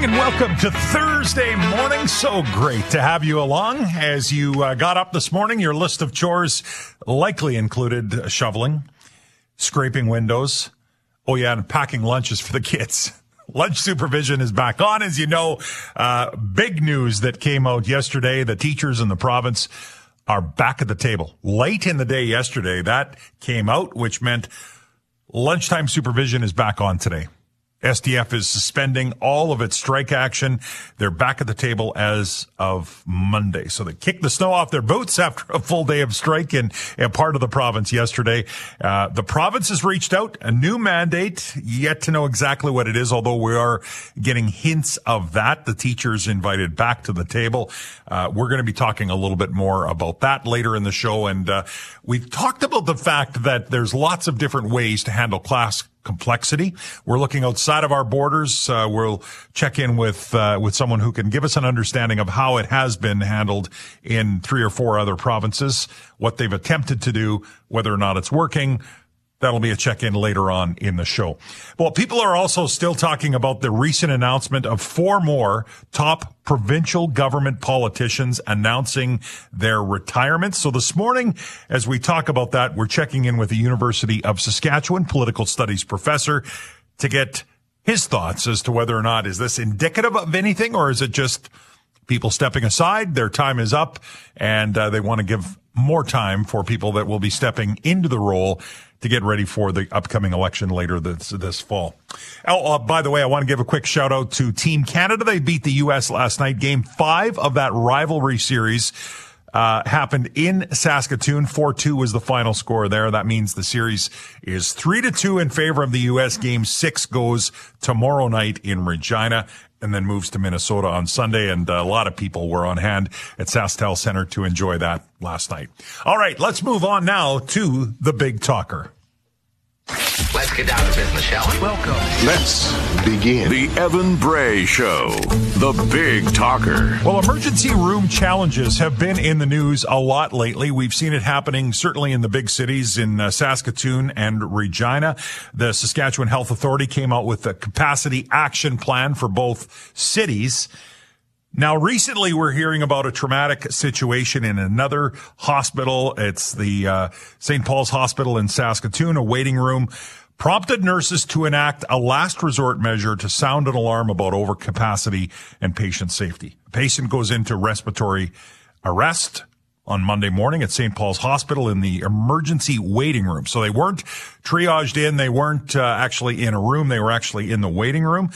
morning and welcome to Thursday morning. So great to have you along. As you uh, got up this morning, your list of chores likely included shoveling, scraping windows. Oh, yeah, and packing lunches for the kids. Lunch supervision is back on. As you know, uh, big news that came out yesterday. The teachers in the province are back at the table. Late in the day yesterday, that came out, which meant lunchtime supervision is back on today. STF is suspending all of its strike action. They're back at the table as of Monday. So they kicked the snow off their boots after a full day of strike in, in part of the province yesterday. Uh, the province has reached out a new mandate, yet to know exactly what it is, although we are getting hints of that. The teachers invited back to the table. Uh, we're going to be talking a little bit more about that later in the show. And, uh, we've talked about the fact that there's lots of different ways to handle class complexity. We're looking outside of our borders. Uh, we'll check in with uh, with someone who can give us an understanding of how it has been handled in three or four other provinces, what they've attempted to do, whether or not it's working, That'll be a check in later on in the show. Well, people are also still talking about the recent announcement of four more top provincial government politicians announcing their retirement. So this morning, as we talk about that, we're checking in with the University of Saskatchewan political studies professor to get his thoughts as to whether or not is this indicative of anything or is it just people stepping aside? Their time is up and uh, they want to give more time for people that will be stepping into the role to get ready for the upcoming election later this this fall. Oh, uh, by the way, I want to give a quick shout out to Team Canada. They beat the U.S. last night. Game five of that rivalry series. Uh, happened in Saskatoon. 4-2 was the final score there. That means the series is 3 to 2 in favor of the U.S. Game 6 goes tomorrow night in Regina and then moves to Minnesota on Sunday. And a lot of people were on hand at SaskTel Center to enjoy that last night. All right, let's move on now to the big talker. Let's get down to business, shall we? Welcome. Let's begin. The Evan Bray Show, the big talker. Well, emergency room challenges have been in the news a lot lately. We've seen it happening certainly in the big cities in uh, Saskatoon and Regina. The Saskatchewan Health Authority came out with a capacity action plan for both cities. Now, recently we're hearing about a traumatic situation in another hospital. It's the uh, St. Paul's Hospital in Saskatoon, a waiting room prompted nurses to enact a last resort measure to sound an alarm about overcapacity and patient safety. A patient goes into respiratory arrest on Monday morning at St. Paul's Hospital in the emergency waiting room. So they weren't triaged in. They weren't uh, actually in a room. They were actually in the waiting room.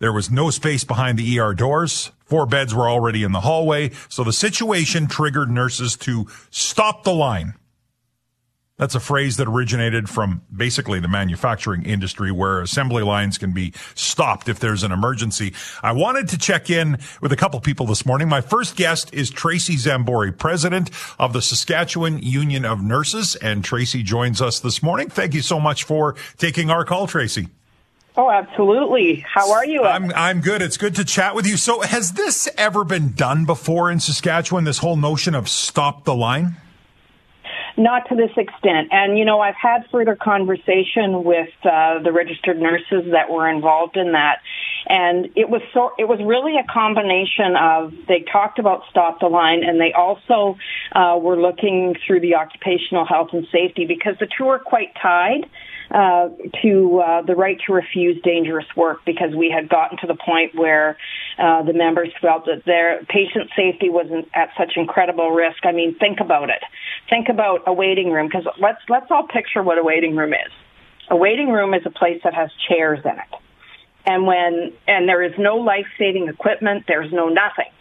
There was no space behind the ER doors. Four beds were already in the hallway. So the situation triggered nurses to stop the line. That's a phrase that originated from basically the manufacturing industry where assembly lines can be stopped if there's an emergency. I wanted to check in with a couple people this morning. My first guest is Tracy Zambory, president of the Saskatchewan Union of Nurses. And Tracy joins us this morning. Thank you so much for taking our call, Tracy. Oh, absolutely. How are you? I'm I'm good. It's good to chat with you. So, has this ever been done before in Saskatchewan? This whole notion of stop the line? Not to this extent. And you know, I've had further conversation with uh, the registered nurses that were involved in that, and it was so it was really a combination of they talked about stop the line, and they also uh, were looking through the occupational health and safety because the two are quite tied uh, to uh, the right to refuse dangerous work because we had gotten to the point where uh, the members felt that their patient safety was at such incredible risk. I mean, think about it. Think about a waiting room because let's let's all picture what a waiting room is. A waiting room is a place that has chairs in it. And when and there is no life-saving equipment, there's no nothing.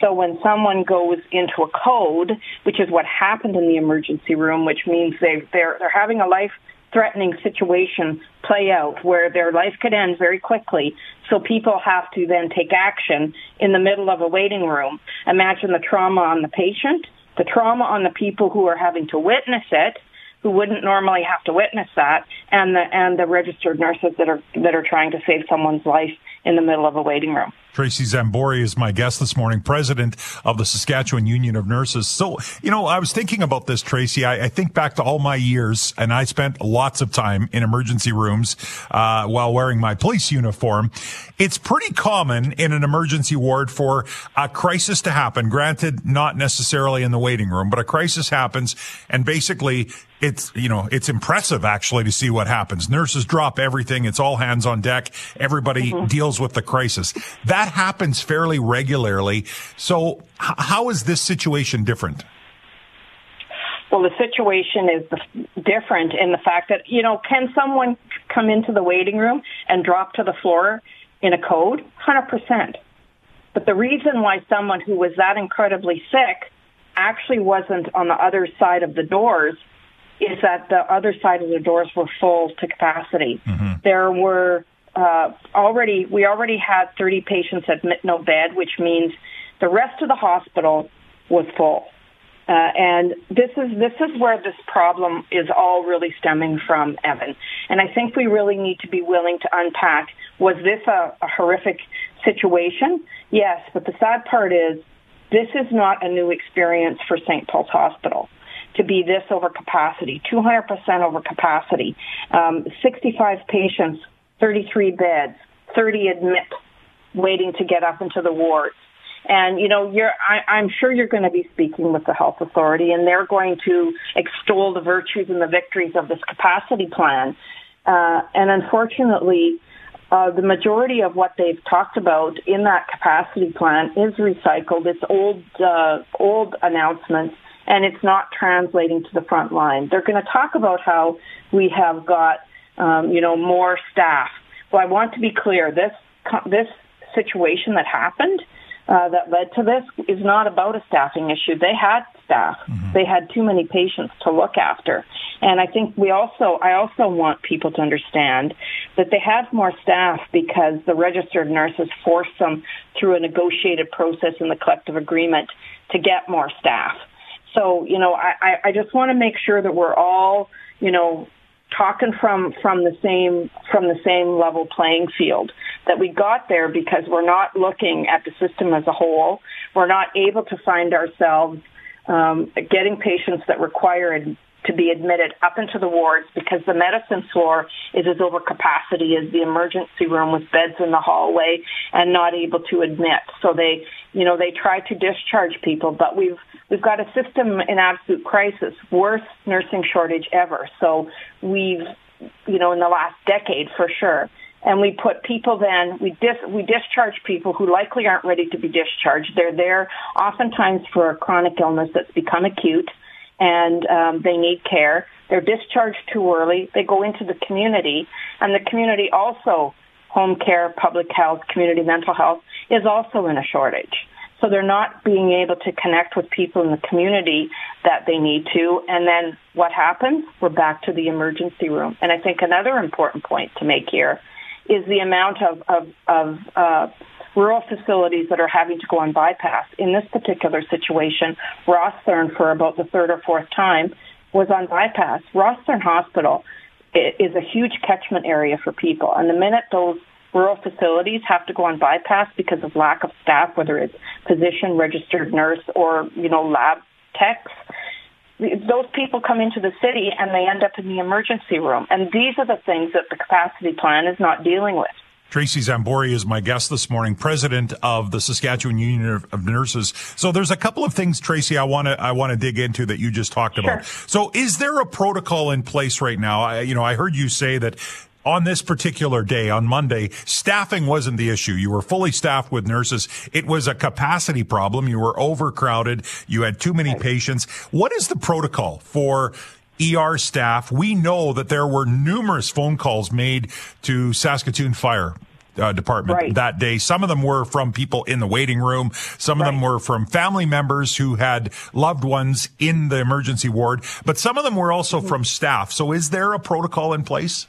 So when someone goes into a code, which is what happened in the emergency room, which means they they're they're having a life threatening situation play out where their life could end very quickly. So people have to then take action in the middle of a waiting room. Imagine the trauma on the patient, the trauma on the people who are having to witness it, who wouldn't normally have to witness that, and the and the registered nurses that are that are trying to save someone's life in the middle of a waiting room. Tracy Zambory is my guest this morning, president of the Saskatchewan Union of Nurses. So, you know, I was thinking about this, Tracy. I, I think back to all my years, and I spent lots of time in emergency rooms uh, while wearing my police uniform. It's pretty common in an emergency ward for a crisis to happen. Granted, not necessarily in the waiting room, but a crisis happens, and basically it's you know it's impressive actually to see what happens nurses drop everything it's all hands on deck everybody mm-hmm. deals with the crisis that happens fairly regularly so h- how is this situation different well, the situation is different in the fact that, you know, can someone come into the waiting room and drop to the floor in a code? 100%. But the reason why someone who was that incredibly sick actually wasn't on the other side of the doors is that the other side of the doors were full to capacity. Mm-hmm. There were uh, already, we already had 30 patients admit no bed, which means the rest of the hospital was full. Uh, and this is this is where this problem is all really stemming from, Evan. And I think we really need to be willing to unpack: was this a, a horrific situation? Yes, but the sad part is this is not a new experience for St. Paul's Hospital to be this over capacity, 200% over capacity, um, 65 patients, 33 beds, 30 admit waiting to get up into the wards. And you know, you're, I, I'm sure you're going to be speaking with the health authority, and they're going to extol the virtues and the victories of this capacity plan. Uh, and unfortunately, uh, the majority of what they've talked about in that capacity plan is recycled. It's old, uh, old announcements and it's not translating to the front line. They're going to talk about how we have got, um, you know, more staff. Well, I want to be clear. This this situation that happened uh, that led to this is not about a staffing issue. They had staff. Mm-hmm. They had too many patients to look after. And I think we also, I also want people to understand that they have more staff because the registered nurses forced them through a negotiated process in the collective agreement to get more staff. So, you know, I, I just want to make sure that we're all, you know, talking from from the same from the same level playing field. That we got there because we're not looking at the system as a whole. We're not able to find ourselves um, getting patients that require to be admitted up into the wards because the medicine floor is as over capacity as the emergency room with beds in the hallway and not able to admit. So they, you know, they try to discharge people, but we've we've got a system in absolute crisis, worst nursing shortage ever. So we've, you know, in the last decade for sure. And we put people then, we, dis, we discharge people who likely aren't ready to be discharged. They're there oftentimes for a chronic illness that's become acute and um, they need care. They're discharged too early. They go into the community, and the community also, home care, public health, community mental health, is also in a shortage. So they're not being able to connect with people in the community that they need to. And then what happens? We're back to the emergency room. And I think another important point to make here is the amount of, of, of uh, rural facilities that are having to go on bypass. In this particular situation, Rosthern, for about the third or fourth time, was on bypass. Rosthern Hospital is a huge catchment area for people, and the minute those rural facilities have to go on bypass because of lack of staff, whether it's physician, registered nurse, or you know lab techs, those people come into the city and they end up in the emergency room. And these are the things that the capacity plan is not dealing with. Tracy Zambory is my guest this morning, president of the Saskatchewan Union of Nurses. So there's a couple of things, Tracy, I want to I want to dig into that you just talked sure. about. So is there a protocol in place right now? I, you know, I heard you say that on this particular day, on Monday, staffing wasn't the issue. You were fully staffed with nurses. It was a capacity problem. You were overcrowded. You had too many patients. What is the protocol for ER staff. We know that there were numerous phone calls made to Saskatoon Fire. Uh, department right. that day. Some of them were from people in the waiting room. Some of right. them were from family members who had loved ones in the emergency ward, but some of them were also mm-hmm. from staff. So is there a protocol in place?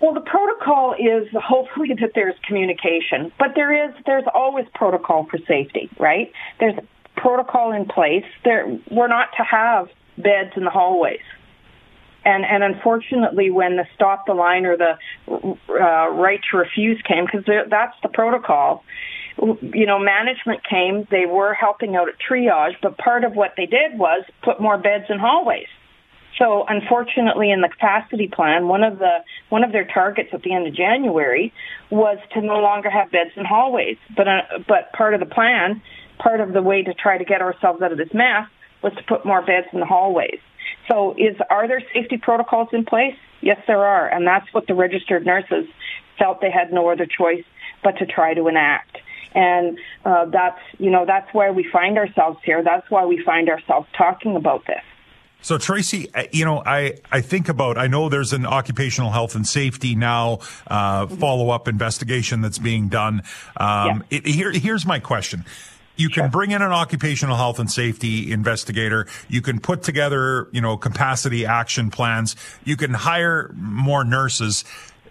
Well, the protocol is hopefully that there's communication, but there is there's always protocol for safety, right? There's protocol in place. There we're not to have beds in the hallways. And, and unfortunately, when the stop the line or the uh, right to refuse came, because that's the protocol, you know, management came, they were helping out at triage, but part of what they did was put more beds in hallways. So unfortunately, in the capacity plan, one of the one of their targets at the end of January was to no longer have beds in hallways. But uh, but part of the plan, part of the way to try to get ourselves out of this mess, was to put more beds in the hallways. So is are there safety protocols in place? Yes, there are, and that's what the registered nurses felt they had no other choice but to try to enact. And uh, that's you know that's why we find ourselves here. That's why we find ourselves talking about this. So Tracy, uh, you know, I, I think about, I know there's an occupational health and safety now, uh, mm-hmm. follow up investigation that's being done. Um, yeah. it, here, here's my question. You can sure. bring in an occupational health and safety investigator. You can put together, you know, capacity action plans. You can hire more nurses.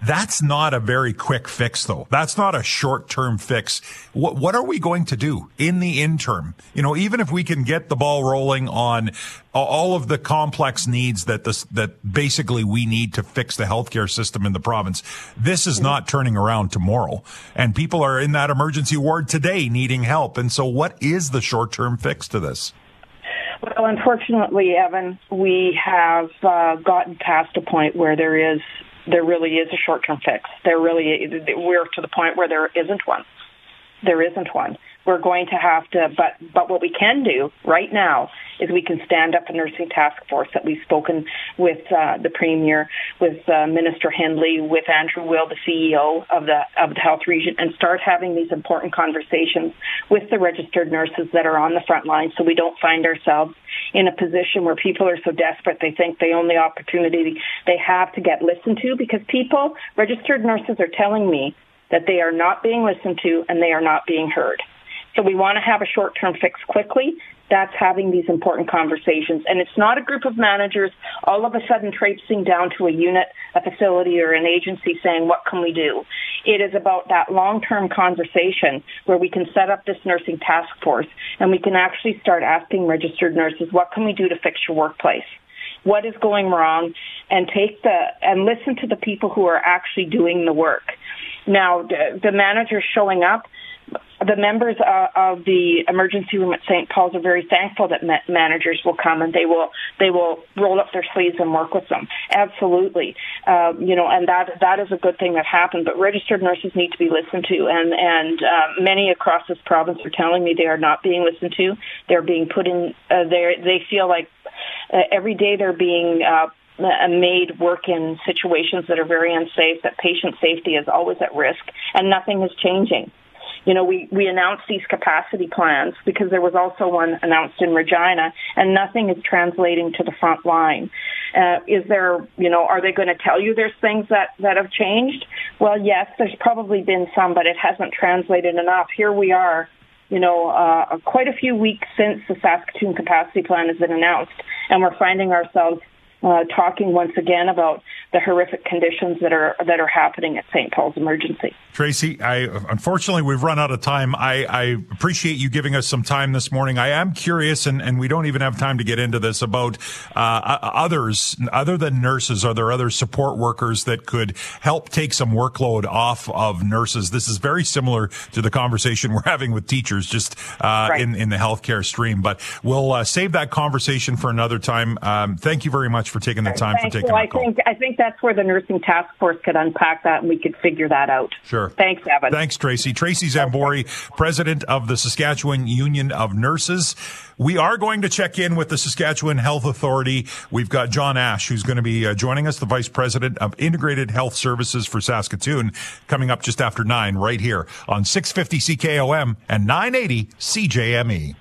That's not a very quick fix, though. That's not a short term fix. What, what are we going to do in the interim? You know, even if we can get the ball rolling on all of the complex needs that this, that basically we need to fix the healthcare system in the province, this is not turning around tomorrow. And people are in that emergency ward today needing help. And so what is the short term fix to this? Well, unfortunately, Evan, we have uh, gotten past a point where there is there really is a short-term fix. There really, we're to the point where there isn't one. There isn't one we're going to have to, but, but what we can do right now is we can stand up a nursing task force that we've spoken with uh, the Premier, with uh, Minister Hindley, with Andrew Will, the CEO of the, of the health region, and start having these important conversations with the registered nurses that are on the front line so we don't find ourselves in a position where people are so desperate they think the only opportunity they have to get listened to because people, registered nurses are telling me that they are not being listened to and they are not being heard. So we want to have a short-term fix quickly. That's having these important conversations. And it's not a group of managers all of a sudden traipsing down to a unit, a facility, or an agency saying, what can we do? It is about that long-term conversation where we can set up this nursing task force and we can actually start asking registered nurses, what can we do to fix your workplace? What is going wrong? And take the, and listen to the people who are actually doing the work. Now, the, the managers showing up, the members uh, of the emergency room at St. Paul's are very thankful that ma- managers will come and they will they will roll up their sleeves and work with them. Absolutely, uh, you know, and that that is a good thing that happened. But registered nurses need to be listened to, and and uh, many across this province are telling me they are not being listened to. They're being put in. Uh, they they feel like uh, every day they're being. Uh, made work in situations that are very unsafe, that patient safety is always at risk, and nothing is changing you know, we, we announced these capacity plans because there was also one announced in Regina and nothing is translating to the front line. Uh, is there, you know, are they going to tell you there's things that, that have changed? Well, yes, there's probably been some, but it hasn't translated enough. Here we are, you know, uh, quite a few weeks since the Saskatoon capacity plan has been announced, and we're finding ourselves uh, talking once again about the horrific conditions that are that are happening at St. Paul's Emergency. Tracy, I unfortunately we've run out of time. I, I appreciate you giving us some time this morning. I am curious, and, and we don't even have time to get into this about uh, others other than nurses. Are there other support workers that could help take some workload off of nurses? This is very similar to the conversation we're having with teachers, just uh, right. in in the healthcare stream. But we'll uh, save that conversation for another time. Um, thank you very much for taking the time Thank for taking you. I think I think that's where the nursing task force could unpack that and we could figure that out. Sure. Thanks, Evan. Thanks, Tracy. Tracy Zambory, president of the Saskatchewan Union of Nurses. We are going to check in with the Saskatchewan Health Authority. We've got John Ash, who's going to be uh, joining us, the vice president of Integrated Health Services for Saskatoon, coming up just after nine right here on 650 CKOM and 980 CJME.